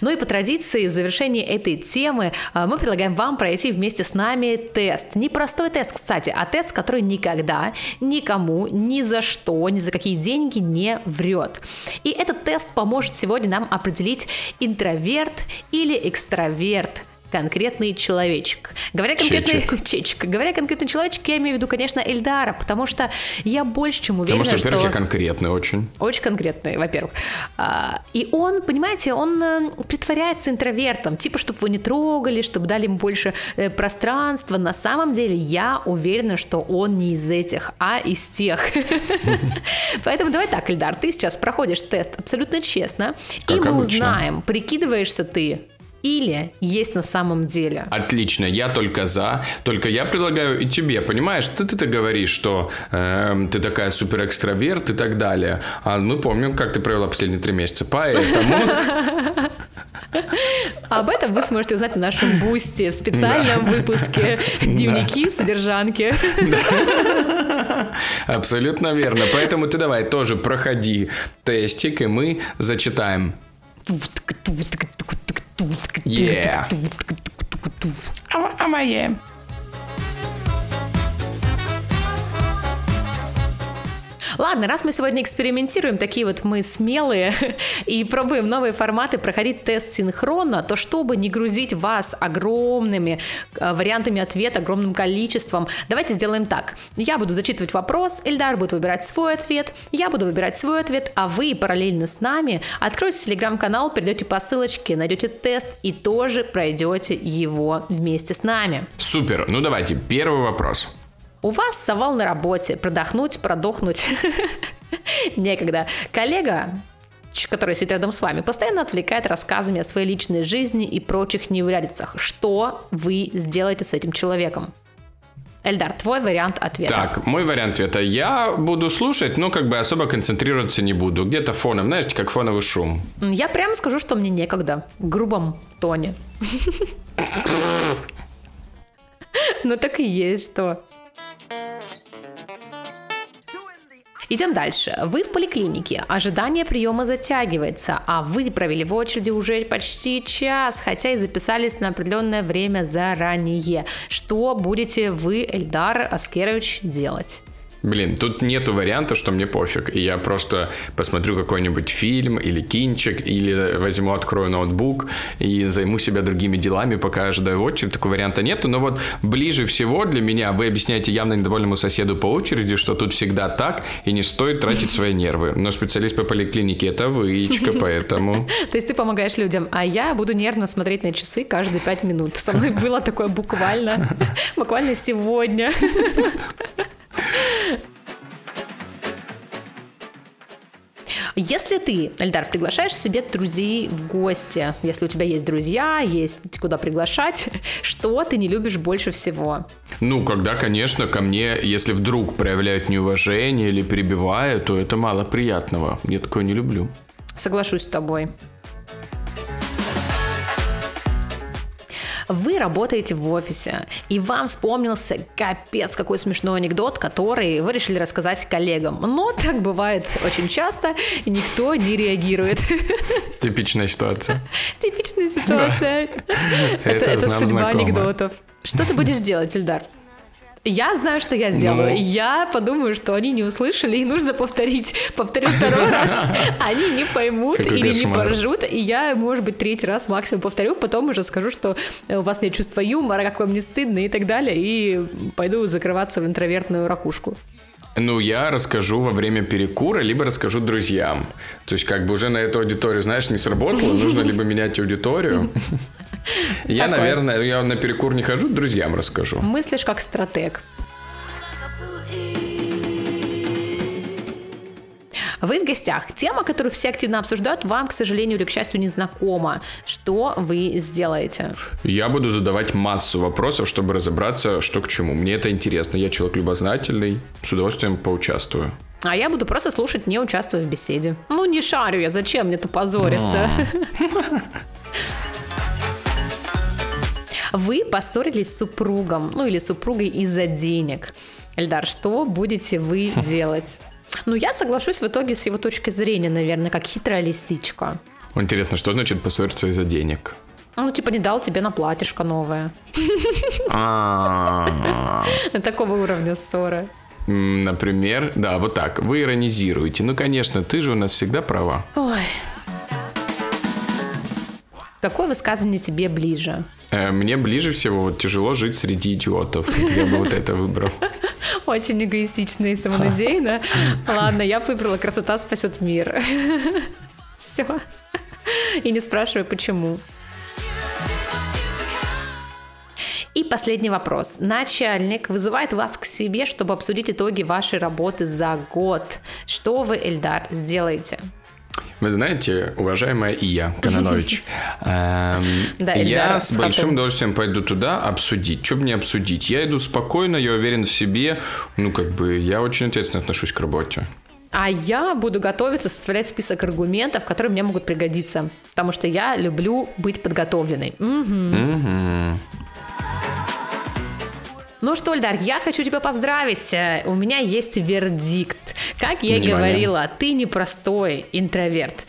Ну и по традиции в завершении этой темы а, мы предлагаем вам пройти вместе с нами тест. Не простой тест, кстати, а тест, который никогда, никому, ни за что, ни за какие деньги не врет. И этот тест поможет сегодня нам определить интроверт или экстраверт конкретный человечек. Говоря конкретный чечек. чечек. Говоря конкретный человечек, я имею в виду, конечно, Эльдара, потому что я больше чем уверена, потому что, во-первых, что... я конкретный очень. Очень конкретный, во-первых. А, и он, понимаете, он э, притворяется интровертом, типа, чтобы вы не трогали, чтобы дали ему больше э, пространства. На самом деле, я уверена, что он не из этих, а из тех. Поэтому давай так, Эльдар, ты сейчас проходишь тест абсолютно честно, и мы узнаем, прикидываешься ты или есть на самом деле. Отлично, я только за. Только я предлагаю и тебе, понимаешь, ты ты, говоришь, что э, ты такая супер экстраверт и так далее. А мы помним, как ты провела последние три месяца. Поэтому... Об этом вы сможете узнать в нашем бусте, в специальном да. выпуске «Дневники содержанки». Абсолютно верно. Поэтому ты давай тоже проходи тестик, и мы зачитаем. Yeah. I'm, I'm Ладно, раз мы сегодня экспериментируем, такие вот мы смелые и пробуем новые форматы, проходить тест синхронно, то чтобы не грузить вас огромными э, вариантами ответа, огромным количеством, давайте сделаем так. Я буду зачитывать вопрос, Эльдар будет выбирать свой ответ, я буду выбирать свой ответ, а вы параллельно с нами откройте телеграм-канал, перейдете по ссылочке, найдете тест и тоже пройдете его вместе с нами. Супер. Ну давайте, первый вопрос. У вас совал на работе, продохнуть, продохнуть. Некогда. Коллега который сидит рядом с вами, постоянно отвлекает рассказами о своей личной жизни и прочих неурядицах. Что вы сделаете с этим человеком? Эльдар, твой вариант ответа. Так, мой вариант ответа. Я буду слушать, но как бы особо концентрироваться не буду. Где-то фоном, знаете, как фоновый шум. Я прямо скажу, что мне некогда. В грубом тоне. Ну так и есть, что. Идем дальше. Вы в поликлинике. Ожидание приема затягивается, а вы провели в очереди уже почти час, хотя и записались на определенное время заранее. Что будете вы, Эльдар Аскерович, делать? Блин, тут нету варианта, что мне пофиг. И я просто посмотрю какой-нибудь фильм или кинчик, или возьму, открою ноутбук и займу себя другими делами, пока ожидаю очередь. Такого варианта нету. Но вот ближе всего для меня вы объясняете явно недовольному соседу по очереди, что тут всегда так, и не стоит тратить свои нервы. Но специалист по поликлинике это выичка, поэтому... То есть ты помогаешь людям, а я буду нервно смотреть на часы каждые пять минут. Со мной было такое буквально, буквально сегодня. Если ты, Эльдар, приглашаешь себе друзей в гости, если у тебя есть друзья, есть куда приглашать, что ты не любишь больше всего? Ну, когда, конечно, ко мне, если вдруг проявляют неуважение или перебивают, то это мало приятного. Я такое не люблю. Соглашусь с тобой. Вы работаете в офисе, и вам вспомнился капец какой смешной анекдот, который вы решили рассказать коллегам. Но так бывает очень часто, и никто не реагирует. Типичная ситуация. Типичная ситуация. Это судьба анекдотов. Что ты будешь делать, Ильдар? Я знаю, что я сделаю. Ну... Я подумаю, что они не услышали, и нужно повторить. Повторю второй раз. Они не поймут или не поржут. И я, может быть, третий раз максимум повторю, потом уже скажу, что у вас нет чувства юмора, как вам не стыдно и так далее. И пойду закрываться в интровертную ракушку. Ну, я расскажу во время перекура, либо расскажу друзьям. То есть, как бы уже на эту аудиторию, знаешь, не сработало, нужно либо менять аудиторию. Я, наверное, я на перекур не хожу, друзьям расскажу. Мыслишь как стратег. Вы в гостях. Тема, которую все активно обсуждают, вам, к сожалению или к счастью, не знакома. Что вы сделаете? Я буду задавать массу вопросов, чтобы разобраться, что к чему. Мне это интересно. Я человек любознательный. С удовольствием поучаствую. А я буду просто слушать, не участвуя в беседе. Ну, не шарю я, зачем мне-то позориться? Вы поссорились с супругом, ну или супругой из-за денег. Эльдар, что будете вы делать? Ну, я соглашусь в итоге с его точки зрения, наверное, как хитрая лисичка. Интересно, что значит поссориться из-за денег? Ну, типа, не дал тебе на платьишко новое. А. Такого уровня ссоры. Например, да, вот так. Вы иронизируете. Ну, конечно, ты же у нас всегда права. Ой. Какое высказывание тебе ближе? Э, мне ближе всего вот тяжело жить среди идиотов. Я бы вот это выбрал. Очень эгоистично и самонадеянно. Ладно, я выбрала «Красота спасет мир». Все. И не спрашивай, почему. И последний вопрос. Начальник вызывает вас к себе, чтобы обсудить итоги вашей работы за год. Что вы, Эльдар, сделаете? Вы знаете, уважаемая Ия Кананович, эм, я с большим удовольствием пойду туда обсудить. Что мне обсудить? Я иду спокойно, я уверен в себе. Ну, как бы, я очень ответственно отношусь к работе. А я буду готовиться составлять список аргументов, которые мне могут пригодиться. Потому что я люблю быть подготовленной. Угу. Ну что, Ильдар, я хочу тебя поздравить. Э, у меня есть вердикт. Как я и говорила, ты не простой интроверт.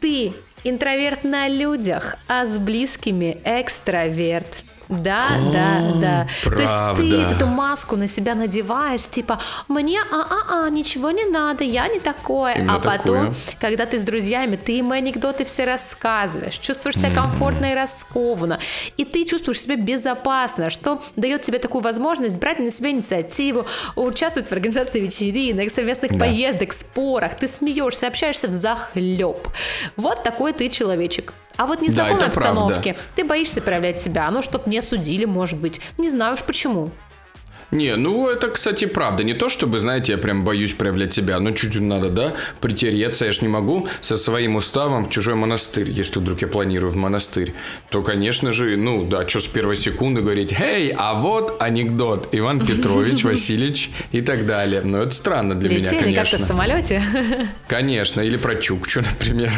Ты интроверт на людях, а с близкими экстраверт. Да, О, да, да. Правда. То есть ты эту маску на себя надеваешь, типа, мне а-а-а, ничего не надо, я не такое. Именно а потом, такое. когда ты с друзьями, ты им анекдоты все рассказываешь, чувствуешь себя mm-hmm. комфортно и раскованно, и ты чувствуешь себя безопасно, что дает тебе такую возможность брать на себя инициативу, участвовать в организации вечеринок, совместных да. поездок, спорах, ты смеешься, общаешься в захлеб. Вот такой ты человечек. А вот незнакомой да, обстановке правда. ты боишься проявлять себя, ну, чтоб не судили, может быть. Не знаю уж почему. Не, ну это, кстати, правда. Не то, чтобы, знаете, я прям боюсь проявлять себя, но чуть-чуть надо, да, притереться. Я ж не могу со своим уставом в чужой монастырь, если вдруг я планирую в монастырь. То, конечно же, ну да, что с первой секунды говорить, «Эй, а вот анекдот, Иван Петрович, Васильевич» и так далее. Но это странно для Летели меня, конечно. как-то в самолете? Конечно, или про Чукчу, например.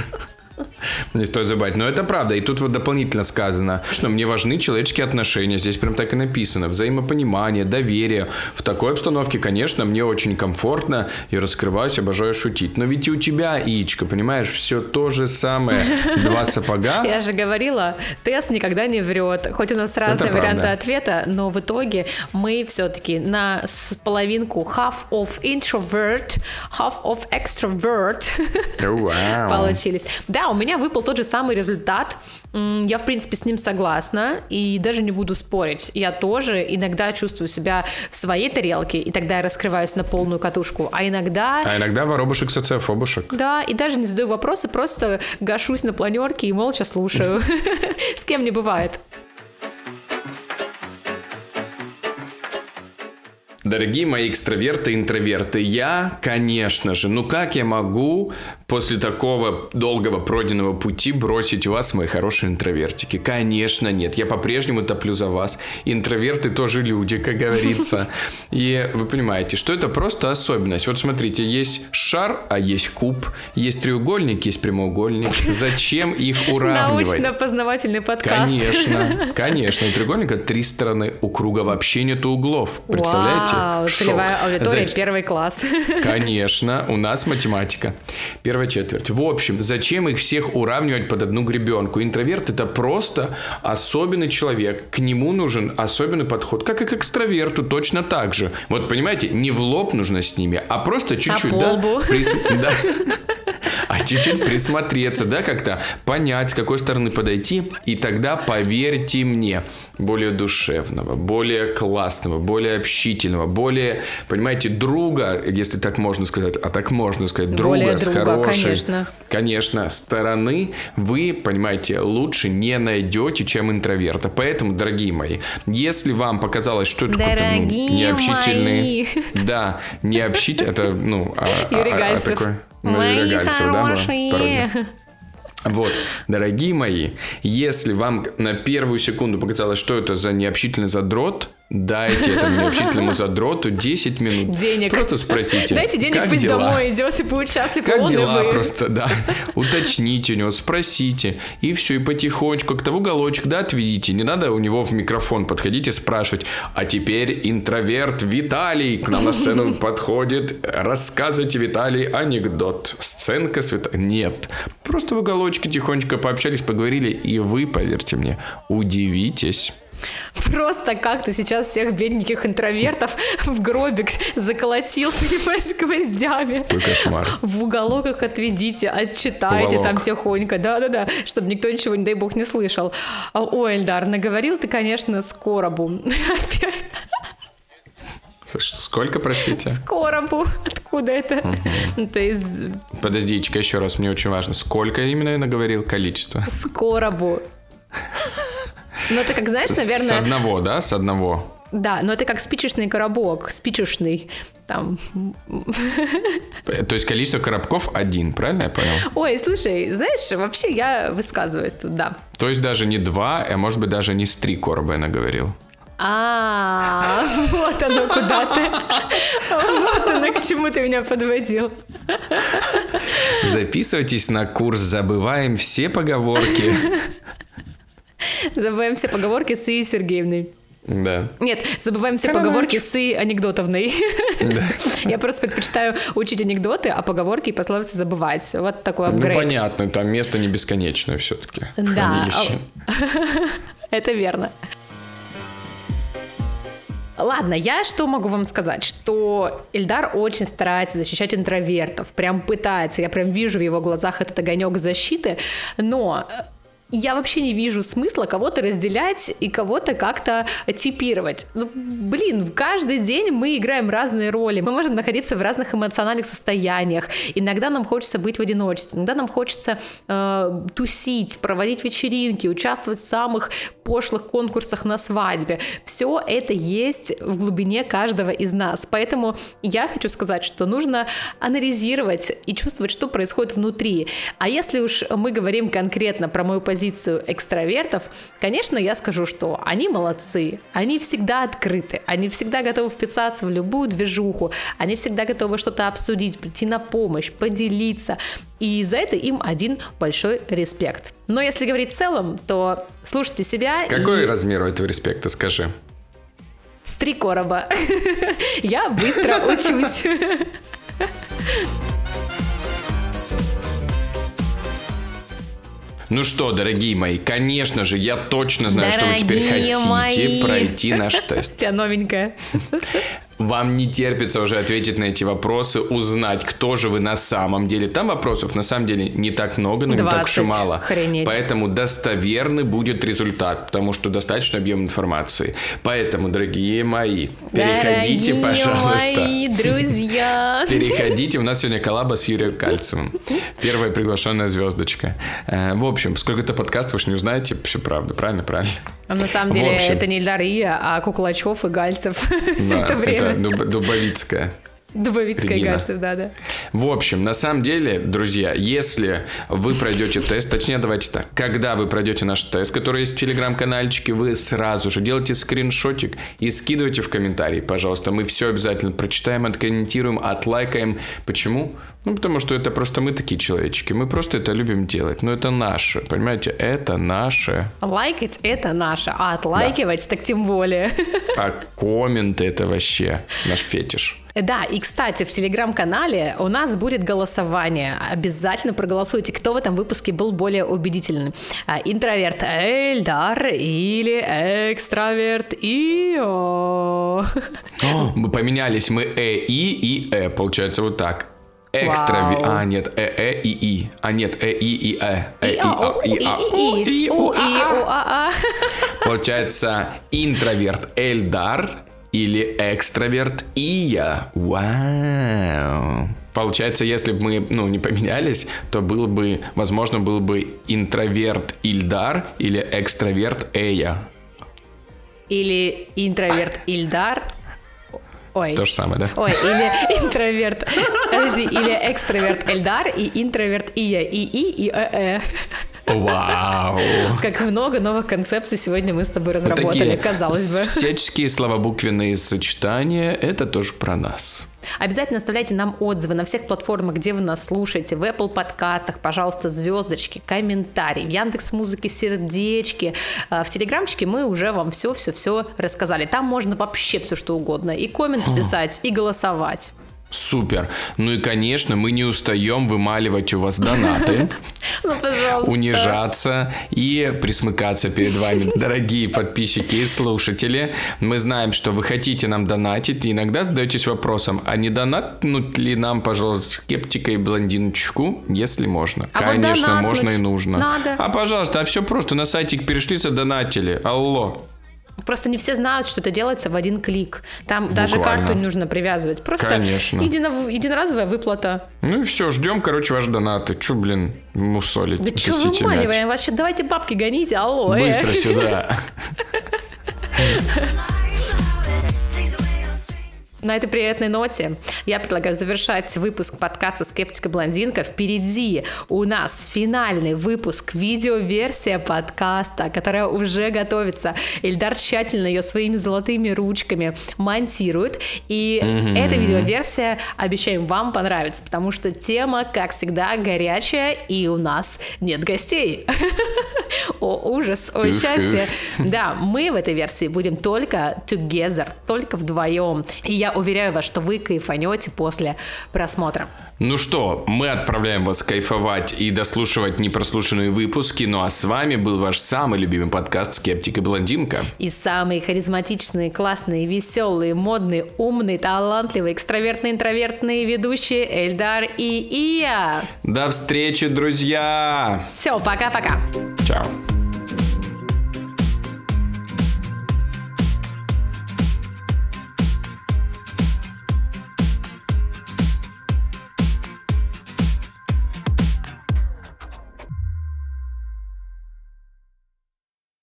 Не стоит забывать. Но это правда. И тут вот дополнительно сказано, что мне важны человеческие отношения. Здесь прям так и написано. Взаимопонимание, доверие. В такой обстановке, конечно, мне очень комфортно. Я раскрываюсь, обожаю шутить. Но ведь и у тебя, Ичка, понимаешь, все то же самое. Два сапога. Я же говорила, тест никогда не врет. Хоть у нас разные варианты ответа, но в итоге мы все-таки на половинку half of introvert, half of extrovert получились. Да, у меня выпал тот же самый результат. Я, в принципе, с ним согласна и даже не буду спорить. Я тоже иногда чувствую себя в своей тарелке, и тогда я раскрываюсь на полную катушку. А иногда... А иногда воробушек социофобушек. Да, и даже не задаю вопросы, просто гашусь на планерке и молча слушаю. С кем не бывает. Дорогие мои экстраверты и интроверты, я, конечно же, ну как я могу после такого долгого пройденного пути бросить вас, мои хорошие интровертики? Конечно, нет. Я по-прежнему топлю за вас. Интроверты тоже люди, как говорится. И вы понимаете, что это просто особенность. Вот смотрите, есть шар, а есть куб. Есть треугольник, есть прямоугольник. Зачем их уравнивать? Научно-познавательный подкаст. Конечно, конечно. У треугольника три стороны, у круга вообще нет углов. Представляете? Вау, целевая аудитория, Знаете, первый класс. Конечно, у нас математика. Первая четверть. В общем, зачем их всех уравнивать под одну гребенку? Интроверт это просто особенный человек. К нему нужен особенный подход, как и к экстраверту, точно так же. Вот понимаете, не в лоб нужно с ними, а просто чуть-чуть, по да? Прис- да. А чуть-чуть присмотреться, да, как-то понять, с какой стороны подойти, и тогда, поверьте мне, более душевного, более классного, более общительного, более, понимаете, друга, если так можно сказать, а так можно сказать, друга Более с друга, хорошей, конечно. конечно, стороны вы, понимаете, лучше не найдете, чем интроверта. Поэтому, дорогие мои, если вам показалось, что это какой-то ну, необщительный, мои. да, необщительный, это, ну, а- а- а- а Гальцев. Ну, Мои Юрий Гальцев, да, была пародия? Вот, дорогие мои, если вам на первую секунду показалось, что это за необщительный задрот, дайте этому необщительному задроту 10 минут. Денег. Просто спросите. Дайте денег, как пусть дела? домой идет и будет счастлив Как он и дела? вы. Просто, да. Уточните у него, спросите. И все, и потихонечку как-то в уголочек, да, отведите. Не надо у него в микрофон подходить и спрашивать. А теперь интроверт Виталий к нам на сцену подходит. Рассказывайте, Виталий, анекдот. Сценка света. Нет. Просто в уголочке тихонечко пообщались, поговорили, и вы, поверьте мне, удивитесь. Просто как ты сейчас всех бедненьких интровертов в гробик заколотил, понимаешь, гвоздями. Какой кошмар. В уголок их отведите, отчитайте Уголок. там тихонько, да-да-да, чтобы никто ничего, не дай бог, не слышал. А, Ой, Эльдар, наговорил ты, конечно, скоробу. Опять Сколько, простите? скоробу. Откуда это? Это из Подождите еще раз, мне очень важно. Сколько именно я наговорил? Количество. скоробу. Ну, это как, знаешь, С наверное... одного, да? С одного. Да, но это как спичечный коробок, спичечный. Там. То есть количество коробков один, правильно я понял? Ой, слушай, знаешь, вообще я высказываюсь тут, да. То есть даже не два, а может быть даже не с три короба я наговорил. А, вот оно куда ты. Вот оно, к чему ты меня подводил. Записывайтесь на курс «Забываем все поговорки». Забываем все поговорки с Ией Сергеевной. Да. Нет, забываем все Короче. поговорки с Ией анекдотовной. Я просто предпочитаю учить анекдоты, а поговорки и пословицы забывать. Вот такой Ну, апгрейд. понятно, там место не бесконечное все-таки. Да. Это верно. Ладно, я что могу вам сказать? Что Эльдар очень старается защищать интровертов, прям пытается, я прям вижу в его глазах этот огонек защиты, но э, я вообще не вижу смысла кого-то разделять и кого-то как-то типировать. Ну, блин, в каждый день мы играем разные роли, мы можем находиться в разных эмоциональных состояниях. Иногда нам хочется быть в одиночестве, иногда нам хочется э, тусить, проводить вечеринки, участвовать в самых пошлых конкурсах на свадьбе. Все это есть в глубине каждого из нас. Поэтому я хочу сказать, что нужно анализировать и чувствовать, что происходит внутри. А если уж мы говорим конкретно про мою позицию экстравертов, конечно, я скажу, что они молодцы, они всегда открыты, они всегда готовы вписаться в любую движуху, они всегда готовы что-то обсудить, прийти на помощь, поделиться. И за это им один большой респект. Но если говорить в целом, то слушайте себя Какой и размер у этого респекта, скажи? с три короба. Я быстро учусь. Ну что, дорогие мои, конечно же, я точно знаю, что вы теперь Дорогие хотите мои. пройти наш У тест. тебя новенькая. Вам не терпится уже ответить на эти вопросы, узнать, кто же вы на самом деле. Там вопросов на самом деле не так много, но не так уж и 20. мало. Охренеть. Поэтому достоверный будет результат, потому что достаточно объем информации. Поэтому, дорогие мои, переходите, Дорогие пожалуйста. мои друзья. Переходите, у нас сегодня коллаба с Юрием Кальцевым. Первая приглашенная звездочка. Э, В общем, сколько-то подкастов вы же не узнаете, все правда, правильно, правильно. А на самом деле это не Дарья, а Куклачев и Гальцев все это время. Дуб- Дубовицкая. Дубовицкая, кажется, да, да. В общем, на самом деле, друзья, если вы пройдете тест, точнее, давайте так, когда вы пройдете наш тест, который есть в телеграм-канальчике, вы сразу же делайте скриншотик и скидывайте в комментарии, пожалуйста. Мы все обязательно прочитаем, откомментируем, отлайкаем. Почему? Ну, потому что это просто мы такие человечки. Мы просто это любим делать. Но это наше, понимаете? Это наше. Лайкать — это наше, а отлайкивать так тем более. А комменты это вообще наш фетиш. Да, и, кстати, в телеграм-канале у нас будет голосование. Обязательно проголосуйте, кто в этом выпуске был более убедительным. А, Интроверт Эльдар или экстраверт Ио. О, мы поменялись, мы э, и и э. Получается вот так. Экстра... Вау. А, нет, э, э, и, и. А, нет, э, и, и, э. Э, и, а, а, и, а, и, и, у, и, а, у, а, а. Получается, интроверт Эльдар или экстраверт Ия. Вау. Получается, если бы мы, ну, не поменялись, то было бы, возможно, был бы интроверт Ильдар или экстраверт Эя. Или интроверт Ильдар. Ой. То же самое, да? Ой, или интроверт, подожди, или экстраверт Эльдар и интроверт Ия, и И, и Э, Э. Вау. Как много новых концепций сегодня мы с тобой Вот разработали, такие казалось бы. Всяческие славобуквенные сочетания, это тоже про нас. Обязательно оставляйте нам отзывы на всех платформах, где вы нас слушаете, в Apple подкастах, пожалуйста, звездочки, комментарии, в Яндекс Музыке сердечки. А, В Телеграмчике мы уже вам все-все-все рассказали. Там можно вообще все что угодно. И комменты писать, и голосовать. Супер. Ну и, конечно, мы не устаем вымаливать у вас донаты, Ну, унижаться и присмыкаться перед вами, дорогие подписчики и слушатели. Мы знаем, что вы хотите нам донатить, и иногда задаетесь вопросом, а не донатнуть ли нам, пожалуйста, скептика и блондиночку, если можно? А вот Конечно, донатнуть можно и нужно. надо. А, пожалуйста, а все просто, на сайтик перешли, задонатили. Алло. Просто не все знают, что это делается в один клик. Там даже Буквально. карту не нужно привязывать. Просто Конечно. едино- единоразовая выплата. Ну и все, ждем, короче, ваши донаты. Че, блин, мусолить? Да косите мяч? вымаливаем? Вообще, давайте бабки гоните, алло. э. Быстро сюда. На этой приятной ноте я предлагаю завершать выпуск подкаста «Скептика блондинка». Впереди у нас финальный выпуск, видеоверсия подкаста, которая уже готовится. Ильдар тщательно ее своими золотыми ручками монтирует. И эта видеоверсия, обещаем, вам понравится, потому что тема, как всегда, горячая, и у нас нет гостей. О, ужас, о, счастье. Да, мы в этой версии будем только together, только вдвоем. И я уверяю вас, что вы кайфанете после просмотра. Ну что, мы отправляем вас кайфовать и дослушивать непрослушанные выпуски. Ну а с вами был ваш самый любимый подкаст «Скептик и блондинка». И самые харизматичные, классные, веселые, модные, умные, талантливые, экстравертные, интровертные ведущие Эльдар и Ия. До встречи, друзья! Все, пока-пока. Чао.